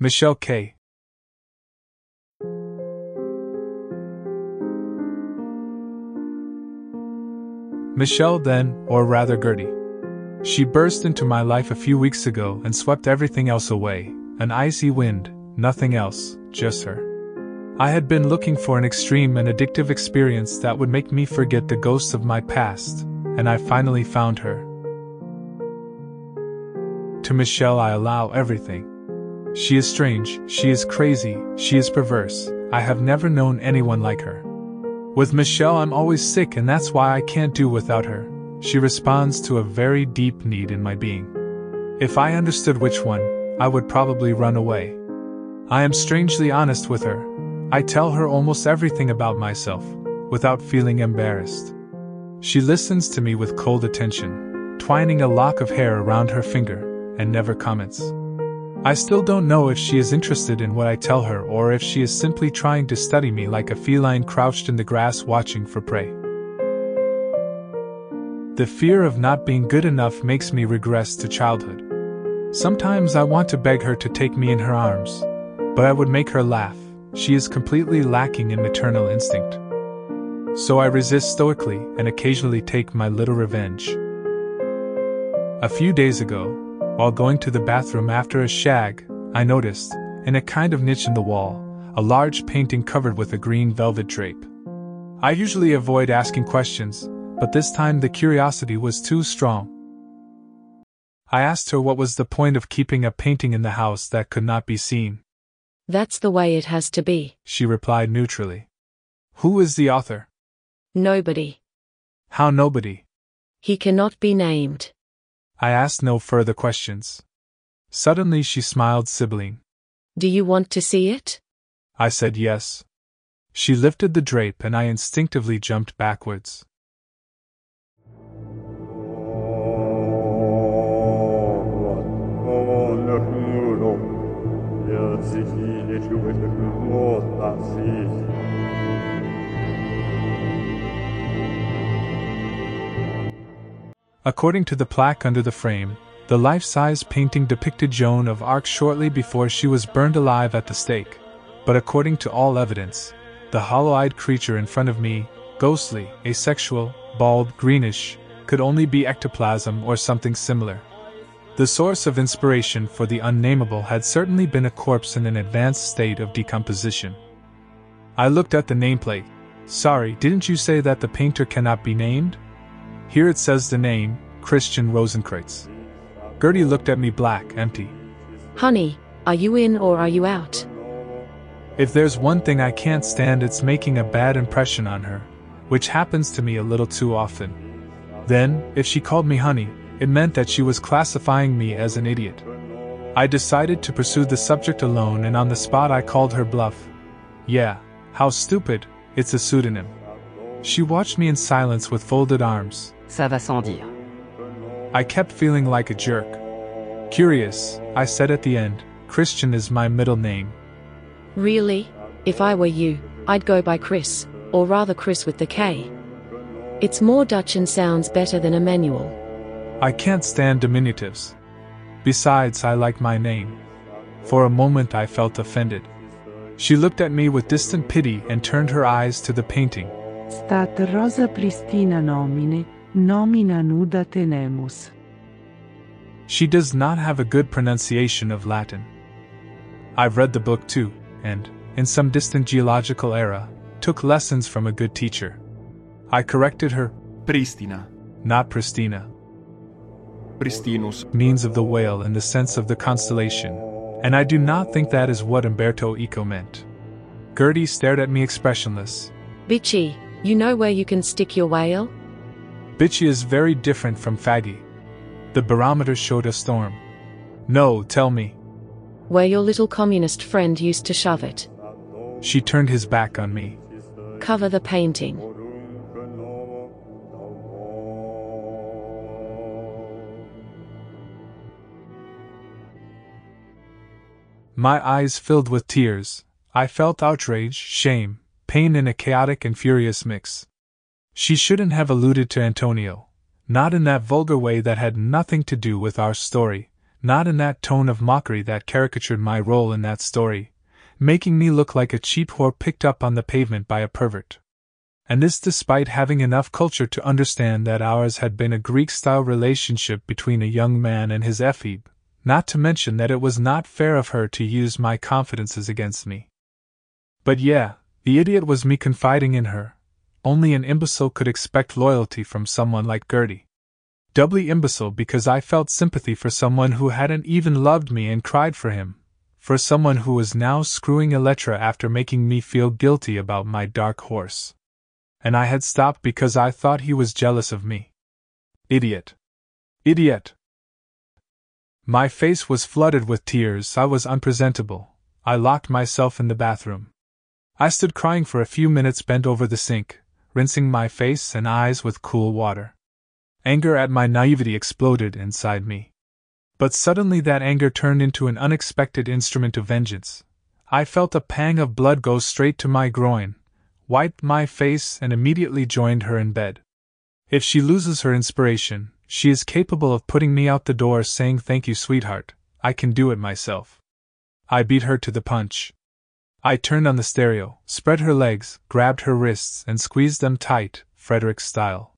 Michelle K. Michelle, then, or rather Gertie. She burst into my life a few weeks ago and swept everything else away an icy wind, nothing else, just her. I had been looking for an extreme and addictive experience that would make me forget the ghosts of my past, and I finally found her. To Michelle, I allow everything. She is strange, she is crazy, she is perverse. I have never known anyone like her. With Michelle, I'm always sick, and that's why I can't do without her. She responds to a very deep need in my being. If I understood which one, I would probably run away. I am strangely honest with her. I tell her almost everything about myself, without feeling embarrassed. She listens to me with cold attention, twining a lock of hair around her finger, and never comments. I still don't know if she is interested in what I tell her or if she is simply trying to study me like a feline crouched in the grass watching for prey. The fear of not being good enough makes me regress to childhood. Sometimes I want to beg her to take me in her arms, but I would make her laugh. She is completely lacking in maternal instinct. So I resist stoically and occasionally take my little revenge. A few days ago, while going to the bathroom after a shag, I noticed, in a kind of niche in the wall, a large painting covered with a green velvet drape. I usually avoid asking questions, but this time the curiosity was too strong. I asked her what was the point of keeping a painting in the house that could not be seen. That's the way it has to be. She replied neutrally. Who is the author? Nobody. How nobody? He cannot be named. I asked no further questions. Suddenly she smiled sibling. Do you want to see it? I said yes. She lifted the drape and I instinctively jumped backwards. According to the plaque under the frame, the life size painting depicted Joan of Arc shortly before she was burned alive at the stake. But according to all evidence, the hollow eyed creature in front of me, ghostly, asexual, bald, greenish, could only be ectoplasm or something similar. The source of inspiration for the unnameable had certainly been a corpse in an advanced state of decomposition. I looked at the nameplate. Sorry, didn't you say that the painter cannot be named? Here it says the name, Christian Rosenkreutz. Gertie looked at me black, empty. Honey, are you in or are you out? If there's one thing I can't stand, it's making a bad impression on her, which happens to me a little too often. Then, if she called me honey, it meant that she was classifying me as an idiot. I decided to pursue the subject alone, and on the spot I called her bluff. Yeah, how stupid, it's a pseudonym. She watched me in silence with folded arms. Ça va sans dire. I kept feeling like a jerk. Curious, I said at the end, Christian is my middle name. Really? If I were you, I'd go by Chris, or rather Chris with the K. It's more Dutch and sounds better than Emmanuel. I can't stand diminutives. Besides, I like my name. For a moment, I felt offended. She looked at me with distant pity and turned her eyes to the painting. Stat rosa pristina nomine, nomina nuda tenemus. She does not have a good pronunciation of Latin. I've read the book too, and, in some distant geological era, took lessons from a good teacher. I corrected her, Pristina. not Pristina, Pristinus. means of the whale in the sense of the constellation, and I do not think that is what Umberto Eco meant. Gertie stared at me expressionless. Bitchy, you know where you can stick your whale? Bitchy is very different from faggy. The barometer showed a storm. No, tell me. Where your little communist friend used to shove it. She turned his back on me. Cover the painting. My eyes filled with tears. I felt outrage, shame, pain in a chaotic and furious mix. She shouldn't have alluded to Antonio, not in that vulgar way that had nothing to do with our story, not in that tone of mockery that caricatured my role in that story, making me look like a cheap whore picked up on the pavement by a pervert. And this despite having enough culture to understand that ours had been a Greek style relationship between a young man and his ephebe, not to mention that it was not fair of her to use my confidences against me. But yeah, the idiot was me confiding in her. Only an imbecile could expect loyalty from someone like Gertie. Doubly imbecile because I felt sympathy for someone who hadn't even loved me and cried for him, for someone who was now screwing Electra after making me feel guilty about my dark horse. And I had stopped because I thought he was jealous of me. Idiot. Idiot. My face was flooded with tears, I was unpresentable. I locked myself in the bathroom. I stood crying for a few minutes bent over the sink, rinsing my face and eyes with cool water. Anger at my naivety exploded inside me. But suddenly that anger turned into an unexpected instrument of vengeance. I felt a pang of blood go straight to my groin, wiped my face, and immediately joined her in bed. If she loses her inspiration, she is capable of putting me out the door saying thank you, sweetheart, I can do it myself. I beat her to the punch. I turned on the stereo, spread her legs, grabbed her wrists, and squeezed them tight, Frederick style.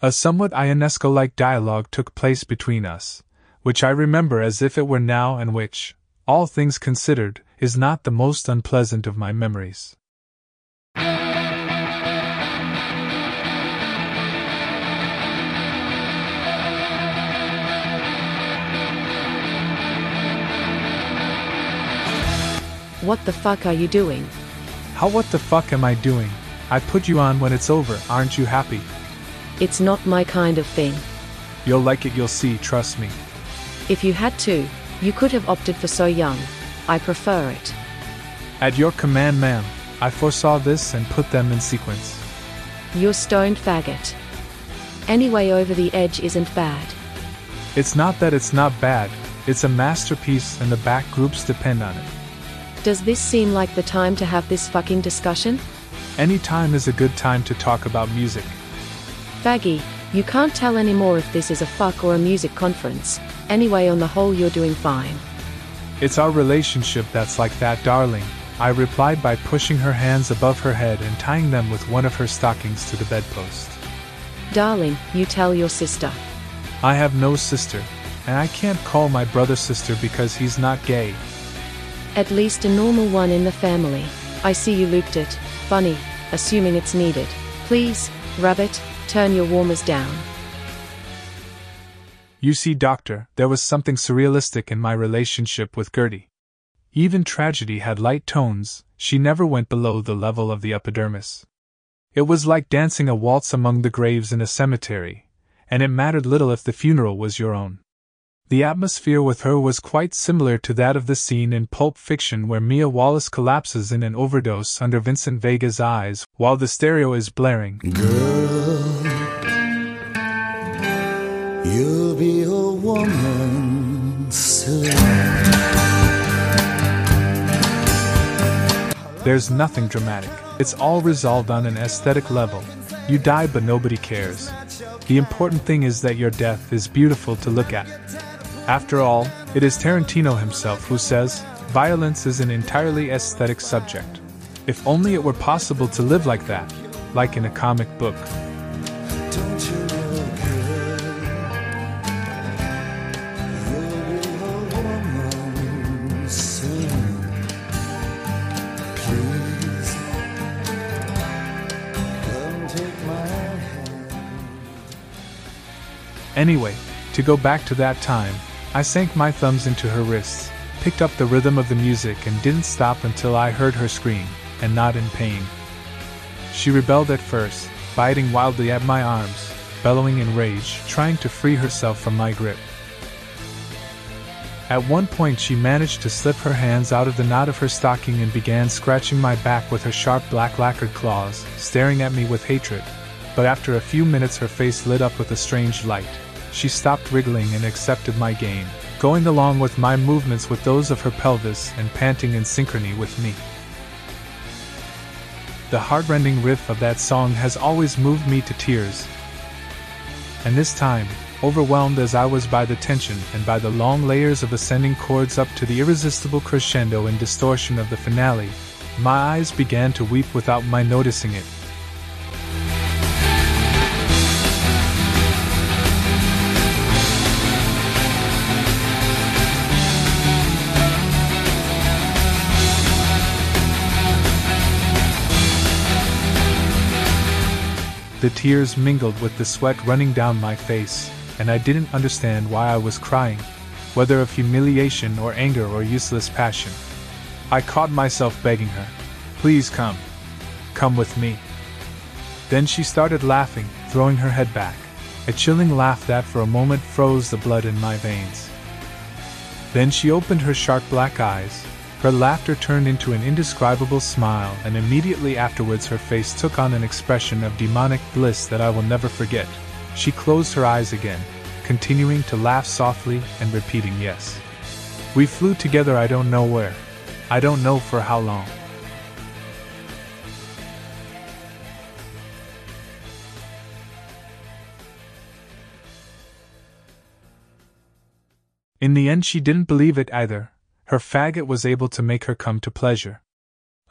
A somewhat Ionesco like dialogue took place between us, which I remember as if it were now and which, all things considered, is not the most unpleasant of my memories. What the fuck are you doing? How what the fuck am I doing? I put you on when it's over, aren't you happy? It's not my kind of thing. You'll like it, you'll see, trust me. If you had to, you could have opted for So Young. I prefer it. At your command, ma'am, I foresaw this and put them in sequence. You're stoned faggot. Anyway, Over the Edge isn't bad. It's not that it's not bad, it's a masterpiece and the back groups depend on it. Does this seem like the time to have this fucking discussion? Any time is a good time to talk about music. Faggy, you can't tell anymore if this is a fuck or a music conference. Anyway, on the whole, you're doing fine. It's our relationship that's like that, darling. I replied by pushing her hands above her head and tying them with one of her stockings to the bedpost. Darling, you tell your sister. I have no sister, and I can't call my brother sister because he's not gay. At least a normal one in the family. I see you looped it. Funny, assuming it's needed. Please, Rabbit, turn your warmers down. You see, Doctor, there was something surrealistic in my relationship with Gertie. Even tragedy had light tones, she never went below the level of the epidermis. It was like dancing a waltz among the graves in a cemetery, and it mattered little if the funeral was your own. The atmosphere with her was quite similar to that of the scene in Pulp Fiction where Mia Wallace collapses in an overdose under Vincent Vega's eyes while the stereo is blaring. Girl, you'll be a woman soon. There's nothing dramatic. It's all resolved on an aesthetic level. You die, but nobody cares. The important thing is that your death is beautiful to look at. After all, it is Tarantino himself who says, violence is an entirely aesthetic subject. If only it were possible to live like that, like in a comic book. Anyway, to go back to that time, I sank my thumbs into her wrists, picked up the rhythm of the music, and didn't stop until I heard her scream, and not in pain. She rebelled at first, biting wildly at my arms, bellowing in rage, trying to free herself from my grip. At one point, she managed to slip her hands out of the knot of her stocking and began scratching my back with her sharp black lacquered claws, staring at me with hatred. But after a few minutes, her face lit up with a strange light. She stopped wriggling and accepted my game, going along with my movements with those of her pelvis and panting in synchrony with me. The heartrending riff of that song has always moved me to tears. And this time, overwhelmed as I was by the tension and by the long layers of ascending chords up to the irresistible crescendo and distortion of the finale, my eyes began to weep without my noticing it. The tears mingled with the sweat running down my face, and I didn't understand why I was crying, whether of humiliation or anger or useless passion. I caught myself begging her, Please come. Come with me. Then she started laughing, throwing her head back, a chilling laugh that for a moment froze the blood in my veins. Then she opened her sharp black eyes, her laughter turned into an indescribable smile, and immediately afterwards her face took on an expression of demonic bliss that I will never forget. She closed her eyes again, continuing to laugh softly and repeating yes. We flew together, I don't know where. I don't know for how long. In the end, she didn't believe it either, her faggot was able to make her come to pleasure.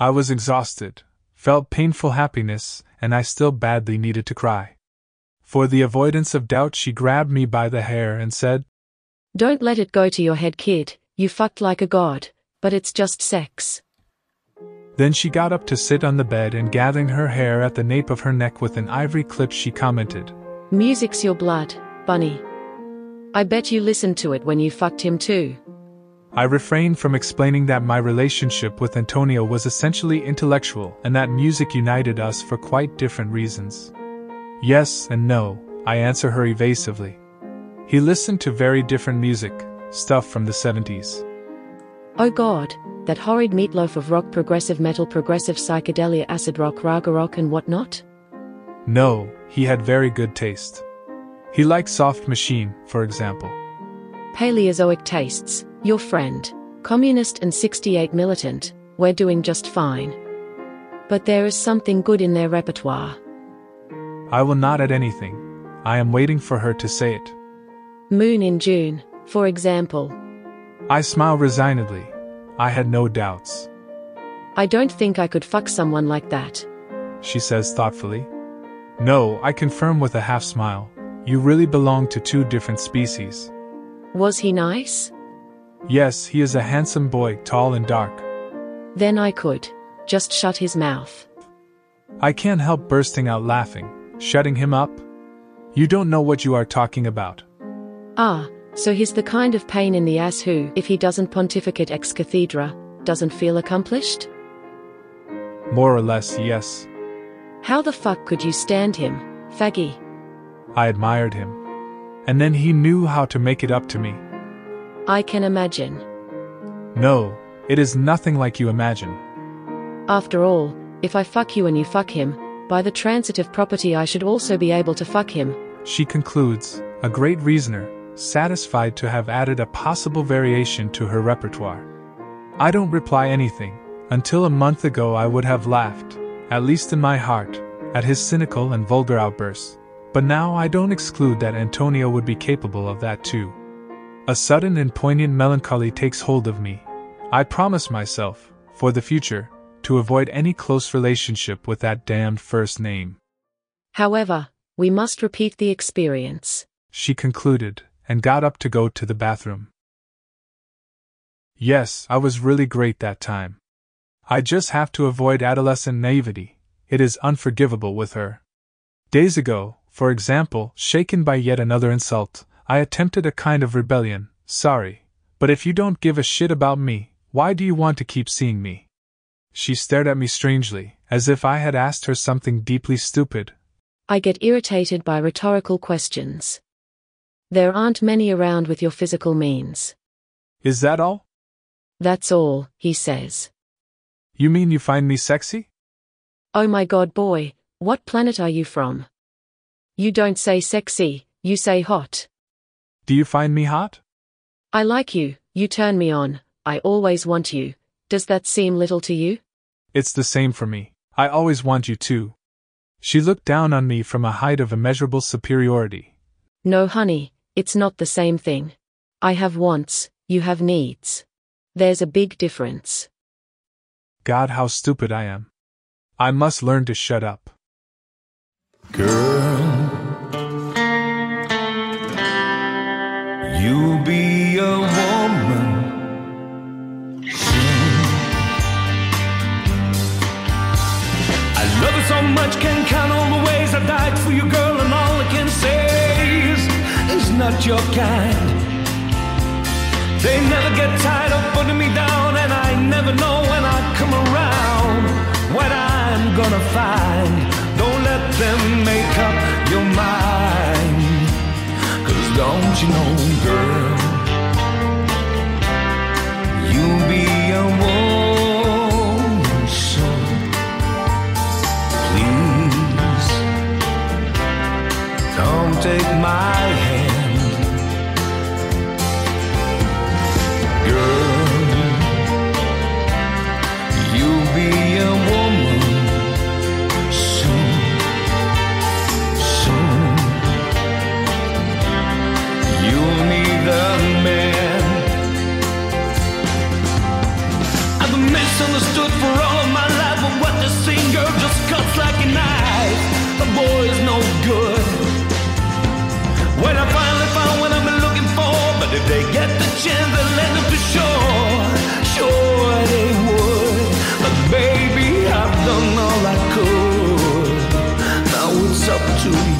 I was exhausted, felt painful happiness, and I still badly needed to cry. For the avoidance of doubt, she grabbed me by the hair and said, Don't let it go to your head, kid. You fucked like a god, but it's just sex. Then she got up to sit on the bed and gathering her hair at the nape of her neck with an ivory clip, she commented, Music's your blood, Bunny. I bet you listened to it when you fucked him too. I refrained from explaining that my relationship with Antonio was essentially intellectual and that music united us for quite different reasons. Yes and no, I answer her evasively. He listened to very different music, stuff from the 70s. Oh god, that horrid meatloaf of rock, progressive metal, progressive psychedelia, acid rock, raga rock, and whatnot? No, he had very good taste. He liked Soft Machine, for example. Paleozoic tastes, your friend, communist and 68 militant, we're doing just fine. But there is something good in their repertoire. I will not add anything. I am waiting for her to say it. Moon in June, for example. I smile resignedly. I had no doubts. I don't think I could fuck someone like that. She says thoughtfully. No, I confirm with a half smile. You really belong to two different species. Was he nice? Yes, he is a handsome boy, tall and dark. Then I could. Just shut his mouth. I can't help bursting out laughing. Shutting him up? You don't know what you are talking about. Ah, so he's the kind of pain in the ass who, if he doesn't pontificate ex cathedra, doesn't feel accomplished? More or less, yes. How the fuck could you stand him, faggy? I admired him. And then he knew how to make it up to me. I can imagine. No, it is nothing like you imagine. After all, if I fuck you and you fuck him, by the transitive property I should also be able to fuck him. She concludes, a great reasoner, satisfied to have added a possible variation to her repertoire. I don't reply anything. Until a month ago, I would have laughed, at least in my heart, at his cynical and vulgar outbursts. But now I don't exclude that Antonio would be capable of that too. A sudden and poignant melancholy takes hold of me. I promise myself, for the future, to avoid any close relationship with that damned first name. However, we must repeat the experience. She concluded, and got up to go to the bathroom. Yes, I was really great that time. I just have to avoid adolescent naivety, it is unforgivable with her. Days ago, for example, shaken by yet another insult, I attempted a kind of rebellion. Sorry. But if you don't give a shit about me, why do you want to keep seeing me? She stared at me strangely, as if I had asked her something deeply stupid. I get irritated by rhetorical questions. There aren't many around with your physical means. Is that all? That's all, he says. You mean you find me sexy? Oh my god, boy, what planet are you from? You don't say sexy, you say hot. Do you find me hot? I like you, you turn me on, I always want you. Does that seem little to you? It's the same for me. I always want you too. She looked down on me from a height of immeasurable superiority. No, honey, It's not the same thing. I have wants, you have needs. There's a big difference. God, how stupid I am. I must learn to shut up. Girl, you'll be a woman soon. I love you so much, can't count all the ways I died for you, girl, and all I can say is it's not your kind. They never get tired of putting me down, and I never know when I come around what I'm gonna find. Don't let them make up your mind don't you know, girl? You'll be a woman, soon. please don't take my. done all I could. Now it's up to you.